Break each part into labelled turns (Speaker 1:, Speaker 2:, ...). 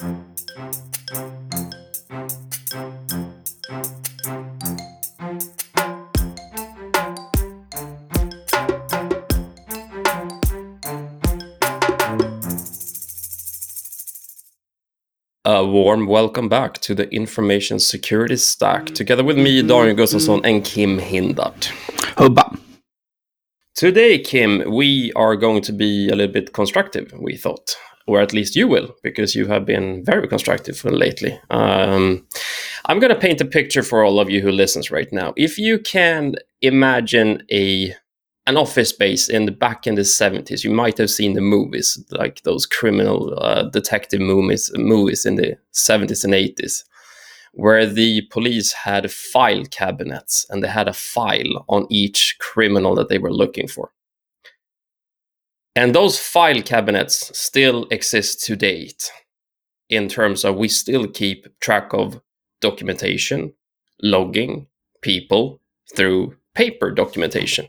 Speaker 1: A warm welcome back to the Information Security Stack, together with me, Daniel Gustafsson, and Kim Hindart.
Speaker 2: Hubba.
Speaker 1: Today, Kim, we are going to be a little bit constructive, we thought. Or at least you will, because you have been very constructive lately. Um, I'm going to paint a picture for all of you who listens right now. If you can imagine a an office space in the back in the 70s you might have seen the movies like those criminal uh, detective movies movies in the 70s and 80s where the police had file cabinets and they had a file on each criminal that they were looking for and those file cabinets still exist to date in terms of we still keep track of documentation logging people through paper documentation.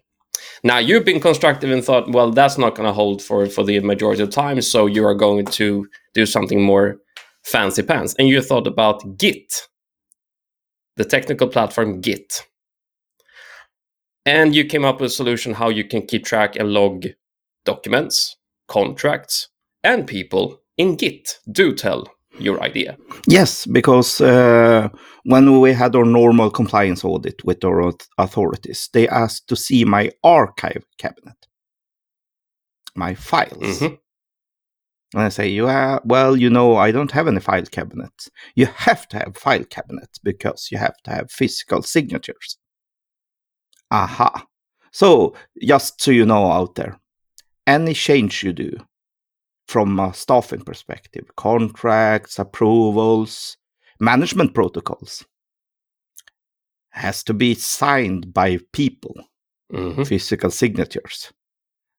Speaker 1: Now you've been constructive and thought, well, that's not going to hold for for the majority of time, so you are going to do something more fancy pants, and you thought about Git, the technical platform Git, and you came up with a solution how you can keep track and log documents, contracts, and people in Git. Do tell your idea.
Speaker 2: Yes, because uh, when we had our normal compliance audit with our authorities, they asked to see my archive cabinet, my files. Mm-hmm. And I say, yeah, well, you know, I don't have any file cabinets. You have to have file cabinets because you have to have physical signatures. Aha. So, just so you know out there, any change you do from a staffing perspective contracts, approvals, management protocols has to be signed by people, mm-hmm. physical signatures.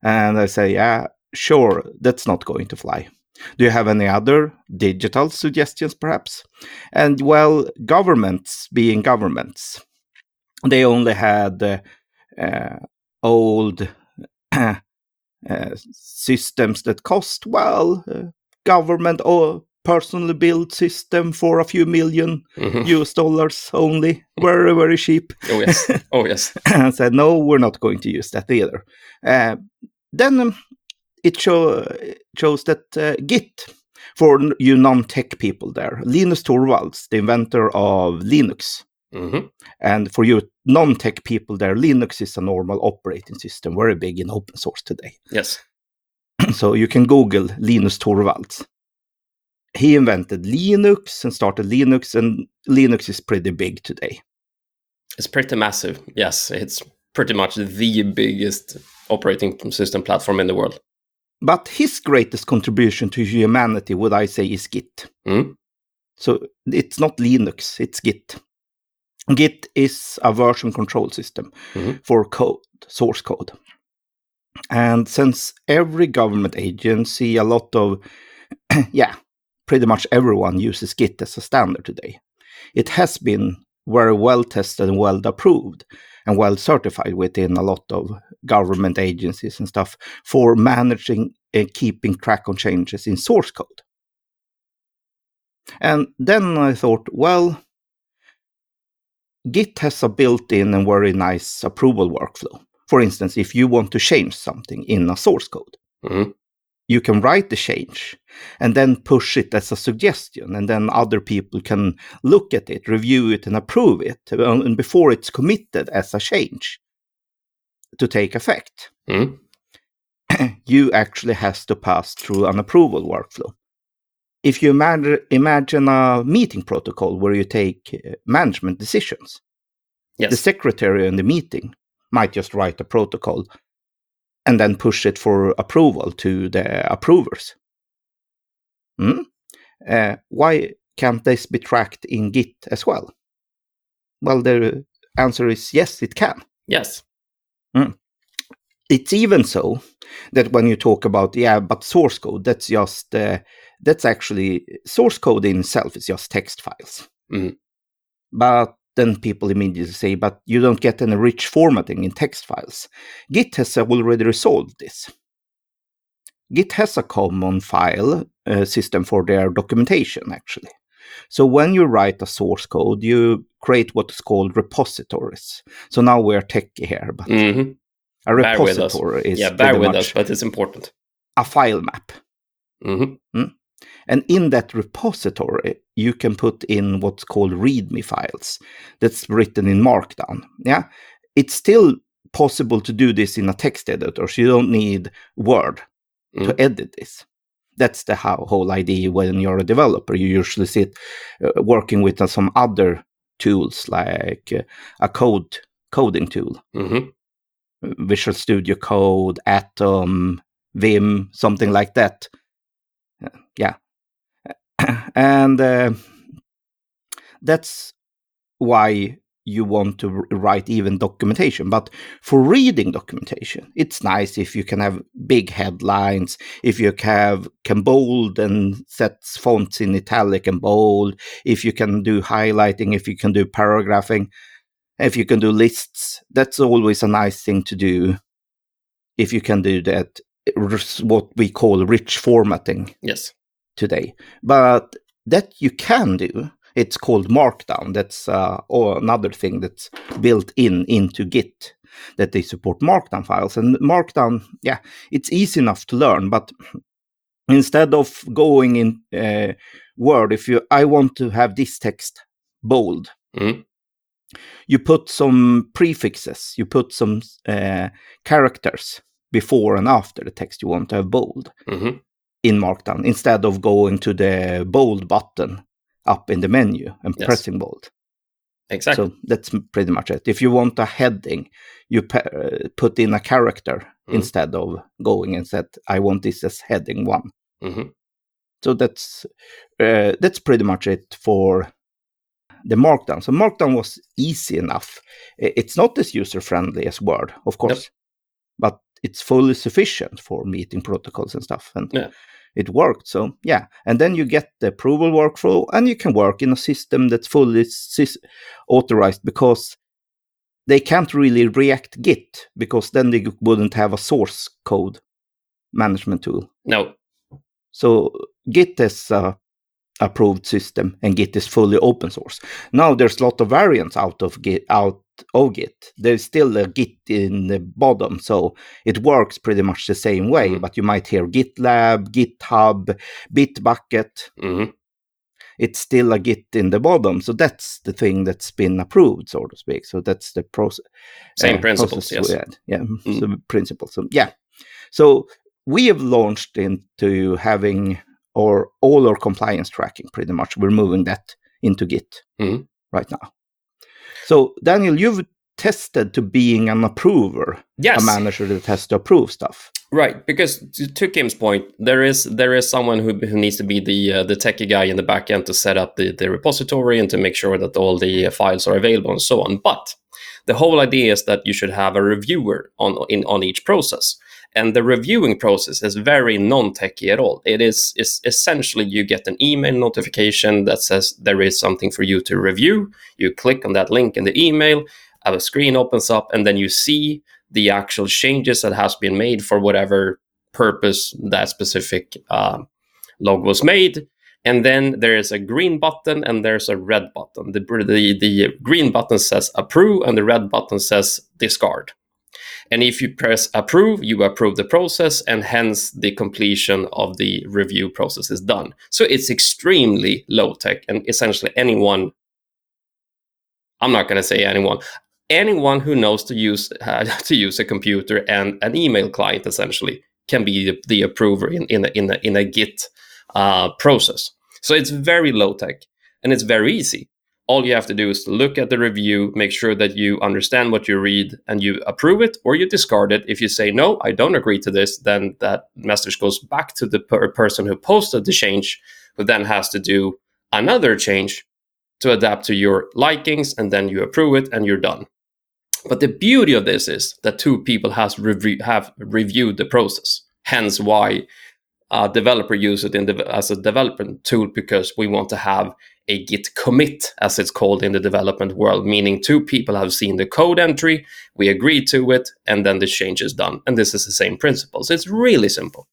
Speaker 2: And I say, yeah, sure, that's not going to fly. Do you have any other digital suggestions, perhaps? And well, governments, being governments, they only had uh, uh, old systems that cost well uh, government or personally built system for a few 1000000 mm-hmm. US dollars only, very very cheap.
Speaker 1: Oh yes, oh yes.
Speaker 2: and said no, we're not going to use that either. Uh, then um, it show, shows that uh, Git, for you non-tech people there, Linus Torvalds, the inventor of Linux, Mm-hmm. And for you non-tech people there, Linux is a normal operating system, very big in open source today.
Speaker 1: Yes.
Speaker 2: so you can Google Linus Torvalds. He invented Linux and started Linux, and Linux is pretty big today.
Speaker 1: It's pretty massive. Yes, it's pretty much the biggest operating system platform in the world.
Speaker 2: But his greatest contribution to humanity, would I say, is Git. Mm. So it's not Linux, it's Git. Git is a version control system mm-hmm. for code, source code. And since every government agency, a lot of, yeah, pretty much everyone uses Git as a standard today, it has been very well tested and well approved and well certified within a lot of government agencies and stuff for managing and keeping track on changes in source code. And then I thought, well, Git has a built-in and very nice approval workflow. For instance, if you want to change something in a source code, mm-hmm. you can write the change and then push it as a suggestion, and then other people can look at it, review it, and approve it, uh, and before it's committed as a change to take effect. Mm-hmm. you actually has to pass through an approval workflow if you imagine, imagine a meeting protocol where you take uh, management decisions, yes. the secretary in the meeting might just write a protocol and then push it for approval to the approvers. Hmm? Uh, why can't this be tracked in Git as well? Well, the answer is yes, it can.
Speaker 1: Yes.
Speaker 2: Mm. It's even so that when you talk about yeah, but source code, that's just uh, that's actually source code in itself is just text files. Mm. But then people immediately say, but you don't get any rich formatting in text files. Git has already resolved this. Git has a common file uh, system for their documentation, actually. So when you write a source code, you create what is called repositories. So now we're techy here, but
Speaker 1: Mhm.
Speaker 2: a
Speaker 1: Bear with us.
Speaker 2: repository is
Speaker 1: Yeah, bear with
Speaker 2: much
Speaker 1: us, but it's important.
Speaker 2: a file map.
Speaker 1: hmm
Speaker 2: And in that repository, you can put in what's called README files that's written in Markdown. Yeah. It's still possible to do this in a text editor, so you don't need Word to
Speaker 1: Mhm.
Speaker 2: edit this. That's the how, whole idea when you're a developer. You usually sit uh, working with uh, some other tools like uh, a code coding tool,
Speaker 1: hmm
Speaker 2: Visual Studio Code, Atom, Vim, something like that. Yeah. and uh, that's why you want to write even documentation. But for reading documentation, it's nice if you can have big headlines, if you have can bold and set fonts in italic and bold, if you can do highlighting, if you can do paragraphing, if you can do lists. That's always a nice thing to do. If you can do that, what we call rich formatting
Speaker 1: Yes.
Speaker 2: Today. But that you can do. It's called Markdown. That's uh, another thing that's built in into Git that they support Markdown files. And Markdown, yeah, it's easy enough to learn. But instead of going in uh, Word, if you I want to have this text bold,
Speaker 1: Mhm.
Speaker 2: you put some prefixes, you put some uh, characters before and after the text you want to have bold
Speaker 1: hmm
Speaker 2: in Markdown instead of going to the bold button up in the menu and
Speaker 1: Yes.
Speaker 2: pressing bold.
Speaker 1: Exactly.
Speaker 2: So that's pretty much it. If you want a heading, you uh, put in a character
Speaker 1: Mm.
Speaker 2: instead of going and said, "I want this as heading one."
Speaker 1: hmm
Speaker 2: So that's uh, that's pretty much it for the Markdown. So Markdown was easy enough. It's not as user friendly as Word, of course, but it's fully sufficient for meeting protocols and stuff. And
Speaker 1: Yeah.
Speaker 2: it worked. So yeah, and then you get the approval workflow, and you can work in a system that's fully sys- authorized because they can't really React Git because then they wouldn't have a source code management tool.
Speaker 1: No.
Speaker 2: So Git is a approved system, and Git is fully open source. Now there's a lot of variants out of Git. Out of Git, there's still a Git in the bottom, so it works pretty much the same way.
Speaker 1: Mhm.
Speaker 2: But you might hear GitLab, GitHub, Bitbucket.
Speaker 1: hmm
Speaker 2: It's still a Git in the bottom, so that's the thing that's been approved, so to speak. So that's the process.
Speaker 1: Same
Speaker 2: uh,
Speaker 1: principles.
Speaker 2: process
Speaker 1: Yes.
Speaker 2: Yeah,
Speaker 1: Mm.
Speaker 2: so principle. So yeah, so we have launched into having or all our compliance tracking. Pretty much, we're moving that into Git
Speaker 1: Mhm.
Speaker 2: right now. So Daniel, you've tested to being an approver,
Speaker 1: Yes.
Speaker 2: a manager that has to approve stuff.
Speaker 1: Right, because to, Kim's point, there is there is someone who, who needs to be the uh, the techie guy in the back end to set up the, the repository and to make sure that all the uh, files are available and so on. But the whole idea is that you should have a reviewer on in on each process, and the reviewing process is very non-techie at all. It is essentially you get an email notification that says there is something for you to review. You click on that link in the email, a screen opens up, and then you see the actual changes that has been made for whatever purpose that specific uh, log was made. And then there is a green button and there's a red button. The, the, the green button says approve and the red button says discard. And if you press approve, you approve the process and hence the completion of the review process is done. So it's extremely low tech and essentially anyone, I'm not going to say anyone, anyone who knows to use uh, to use a computer and an email client essentially can be the, the approver in in a, in a, in a Git uh, process. So it's very low tech and it's very easy. All you have to do is to look at the review, make sure that you understand what you read, and you approve it or you discard it. If you say no, I don't agree to this, then that message goes back to the per- person who posted the change, who then has to do another change to adapt to your likings, and then you approve it and you're done. But the beauty of this is that two people has review, have reviewed the process. Hence, why a developer use it in the, as a development tool because we want to have a Git commit, as it's called in the development world, meaning two people have seen the code entry, we agree to it, and then the change is done. And this is the same principle. So it's really simple.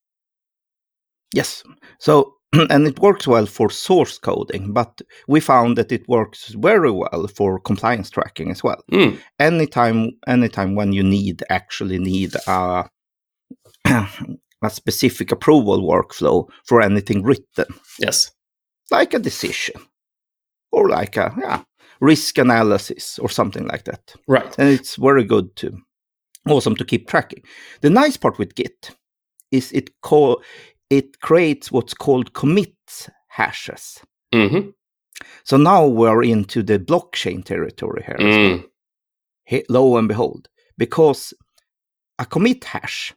Speaker 2: Yes. So and it works well for source coding, but we found that it works very well for compliance tracking as well.
Speaker 1: Mm.
Speaker 2: Anytime, anytime when you need actually need a, a specific approval workflow for anything written,
Speaker 1: Yes.
Speaker 2: like a decision or like a yeah, risk analysis or something like that,
Speaker 1: Right.
Speaker 2: and it's very good to awesome to keep tracking. The nice part with Git is it call it creates what's called commit hashes.
Speaker 1: hmm
Speaker 2: So now we're into the blockchain territory here. well.
Speaker 1: Mm.
Speaker 2: Lo and behold, because a commit hash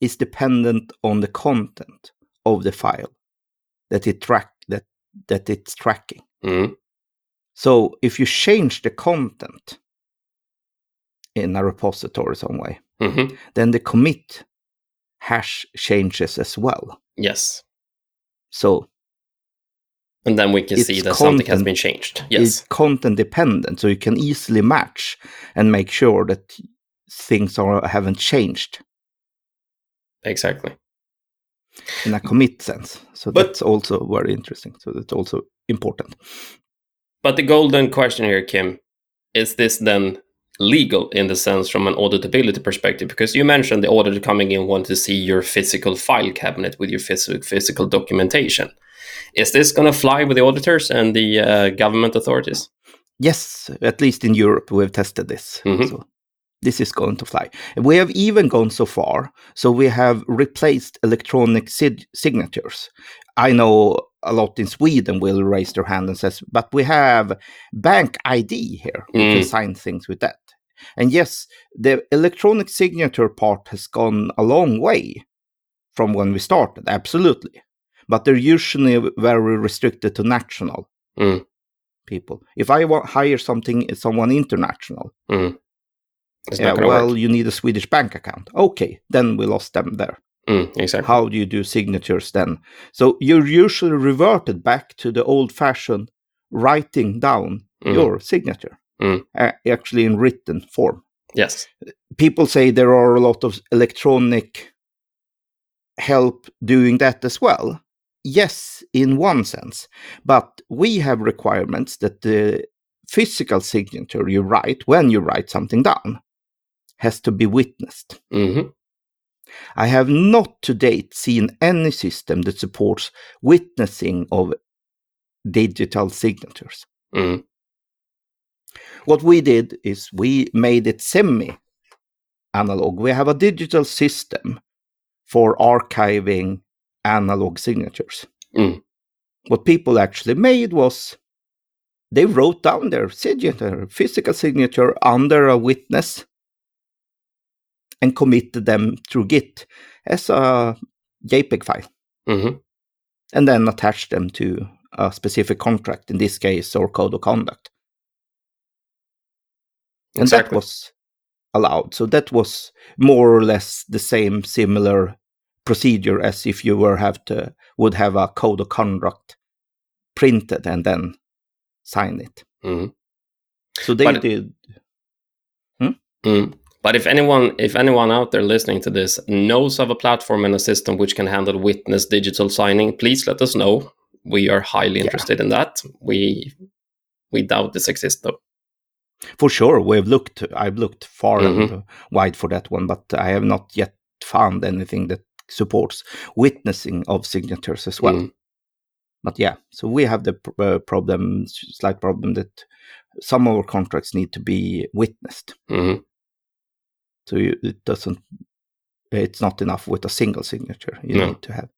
Speaker 2: is dependent on the content of the file that it track that that it's tracking.
Speaker 1: Mm.
Speaker 2: So if you change the content in a repository some way,
Speaker 1: hmm
Speaker 2: then the commit hash changes as well.
Speaker 1: Yes.
Speaker 2: So
Speaker 1: And then we can see that something has been changed. Yes.
Speaker 2: it's content dependent, so you can easily match and make sure that things are haven't changed
Speaker 1: Exactly.
Speaker 2: in a commit sense. So
Speaker 1: But-
Speaker 2: that's also very interesting. So that's also important.
Speaker 1: But the golden question here, Kim, is this then legal in the sense from an auditability perspective? Because you mentioned the auditor coming in want to see your physical file cabinet with your phys- physical documentation. Is this going to fly with the auditors and the uh, government authorities?
Speaker 2: Yes, at least in Europe, we've tested this.
Speaker 1: Mhm.
Speaker 2: So this is going to fly. We have even gone so far. So we have replaced electronic sig- signatures. I know a lot in Sweden will raise their hand and says, but we have bank ID here. We can
Speaker 1: Mm.
Speaker 2: sign things with that. And yes, the electronic signature part has gone a long way from when we started, absolutely. But they're usually very restricted to national
Speaker 1: Mm.
Speaker 2: people. If I want hire something someone international,
Speaker 1: It's
Speaker 2: yeah, well,
Speaker 1: work.
Speaker 2: you need a Swedish bank account. Okay, then we lost them there.
Speaker 1: Mm, exactly.
Speaker 2: How do you do signatures then? So you're usually reverted back to the old-fashioned writing down
Speaker 1: Mm.
Speaker 2: your signature,
Speaker 1: Mm.
Speaker 2: uh, actually in written form.
Speaker 1: Yes.
Speaker 2: People say there are a lot of electronic help doing that as well. Yes, in one sense, but we have requirements that the physical signature you write when you write something down has to be witnessed.
Speaker 1: hmm
Speaker 2: I have not to date seen any system that supports witnessing of digital signatures.
Speaker 1: Mm.
Speaker 2: What we did is we made it semi analog. We have a digital system for archiving analog signatures.
Speaker 1: Mm.
Speaker 2: What people actually made was they wrote down their signature, physical signature under a witness and committed them through Git as a JPEG file.
Speaker 1: hmm
Speaker 2: and then attach them to a specific contract, in this case, or code of conduct. And that was allowed. So that was more or less the same similar procedure as if you were have to would have a code of conduct printed and then sign it.
Speaker 1: hmm
Speaker 2: So they
Speaker 1: But-
Speaker 2: did.
Speaker 1: Mm. But if anyone, if anyone out there listening to this knows of a platform and a system which can handle witness digital signing, please let us know. We are highly
Speaker 2: Yeah.
Speaker 1: interested in that. We we doubt this exists though.
Speaker 2: For sure, we've looked. I've looked far and
Speaker 1: Mhm.
Speaker 2: uh, wide for that one, but I have not yet found anything that supports witnessing of signatures as well.
Speaker 1: Mm.
Speaker 2: but yeah so we have the pr- uh, problem slight problem that some of our contracts need to be witnessed
Speaker 1: Mhm.
Speaker 2: So you, it doesn't it's not enough with a single signature you
Speaker 1: No.
Speaker 2: need to have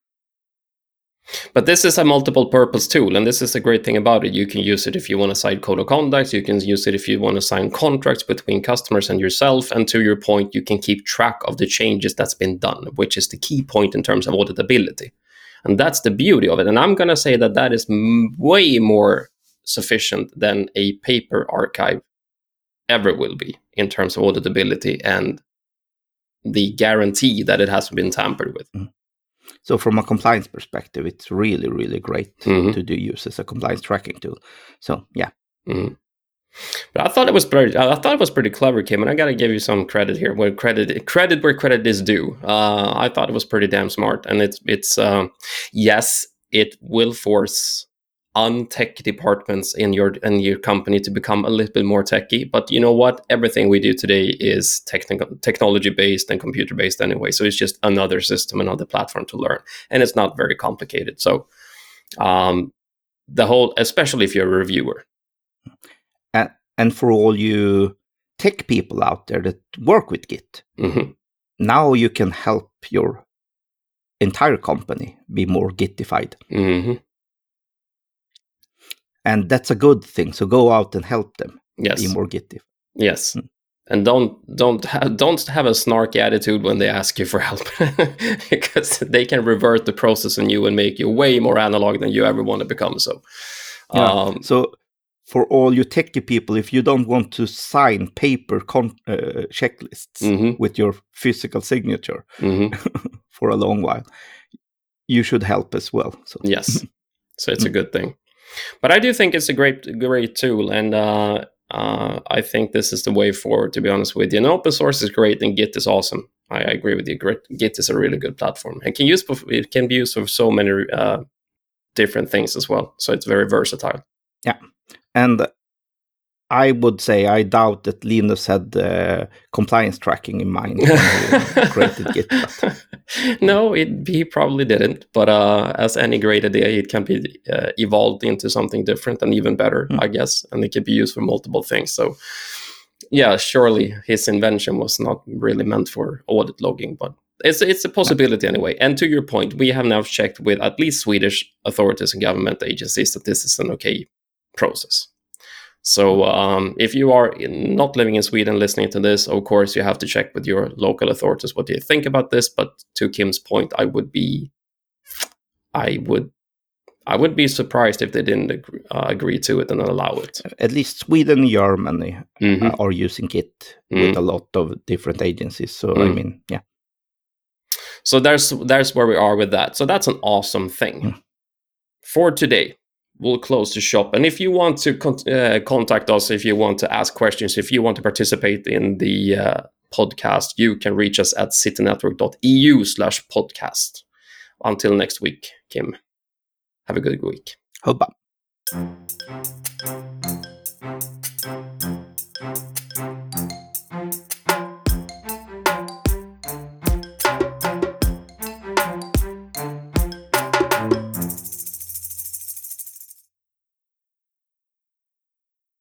Speaker 1: But this is a multiple purpose tool, and this is the great thing about it. You can use it if you want to sign code of conduct, you can use it if you want to sign contracts between customers and yourself. And to your point, you can keep track of the changes that's been done, which is the key point in terms of auditability. And that's the beauty of it. And I'm going to say that that is m- way more sufficient than a paper archive ever will be in terms of auditability and the guarantee that it hasn't been tampered with.
Speaker 2: so from a compliance perspective it's really really great
Speaker 1: Mhm.
Speaker 2: to do use as a compliance tracking tool so yeah
Speaker 1: Mhm. But I thought it was pretty. I thought it was pretty clever, Kim, and I got to give you some credit here. Where credit credit where credit is due. Uh, I thought it was pretty damn smart, and it's it's uh, yes, it will force untech departments in your in your company to become a little bit more techy. But you know what? Everything we do today is technical technology based and computer based anyway. So it's just another system, another platform to learn, and it's not very complicated. So um, the whole, especially if you're a reviewer.
Speaker 2: And, and for all you tech people out there that work with Git,
Speaker 1: hmm
Speaker 2: now you can help your entire company be more Gitified.
Speaker 1: hmm
Speaker 2: And that's a good thing. So go out and help them
Speaker 1: Yes.
Speaker 2: be more.
Speaker 1: Yes.
Speaker 2: Mm.
Speaker 1: And don't don't ha- don't have a snarky attitude when they ask you for help, because they can revert the process on you and make you way more analog than you ever want to become. So,
Speaker 2: Yeah.
Speaker 1: um,
Speaker 2: So for all you techie people, if you don't want to sign paper con- uh, checklists
Speaker 1: mhm,
Speaker 2: with your physical signature
Speaker 1: mhm.
Speaker 2: for a long while, you should help as well. So
Speaker 1: yes, so it's a
Speaker 2: Mm.
Speaker 1: good thing. But I do think it's a great great tool, and uh, uh, I think this is the way forward. To be honest with you, and open source is great, and Git is awesome. I, I agree with you. Git is a really good platform, and can use it can be used for so many uh, different things as well. So it's very versatile.
Speaker 2: Yeah, and I would say I doubt that Linus had uh, compliance tracking in mind when he created Git.
Speaker 1: No, it, he probably didn't. But uh, as any great idea, it can be uh, evolved into something different and even better,
Speaker 2: Hmm.
Speaker 1: I guess. And it can be used for multiple things. So, yeah, surely his invention was not really meant for audit logging, but it's it's a possibility anyway. And to your point, we have now checked with at least Swedish authorities and government agencies that this is an okay process. So um, if you are not living in Sweden listening to this, of course you have to check with your local authorities what they think about this. But to Kim's point, I would be, I would, I would be surprised if they didn't agree, uh, agree to it and allow it.
Speaker 2: at least Sweden and Germany
Speaker 1: Mhm.
Speaker 2: uh, are using Git with
Speaker 1: Mm.
Speaker 2: a lot of different agencies. So I
Speaker 1: Mm.
Speaker 2: mean, yeah,
Speaker 1: So there's there's where we are with that. So that's an awesome thing.
Speaker 2: Mm.
Speaker 1: For today, we'll close the shop. And if you want to con- uh, contact us, if you want to ask questions, if you want to participate in the uh, podcast, you can reach us at citynetwork.eu slash podcast. Until next week, Kim. Have a good week.
Speaker 2: hubba.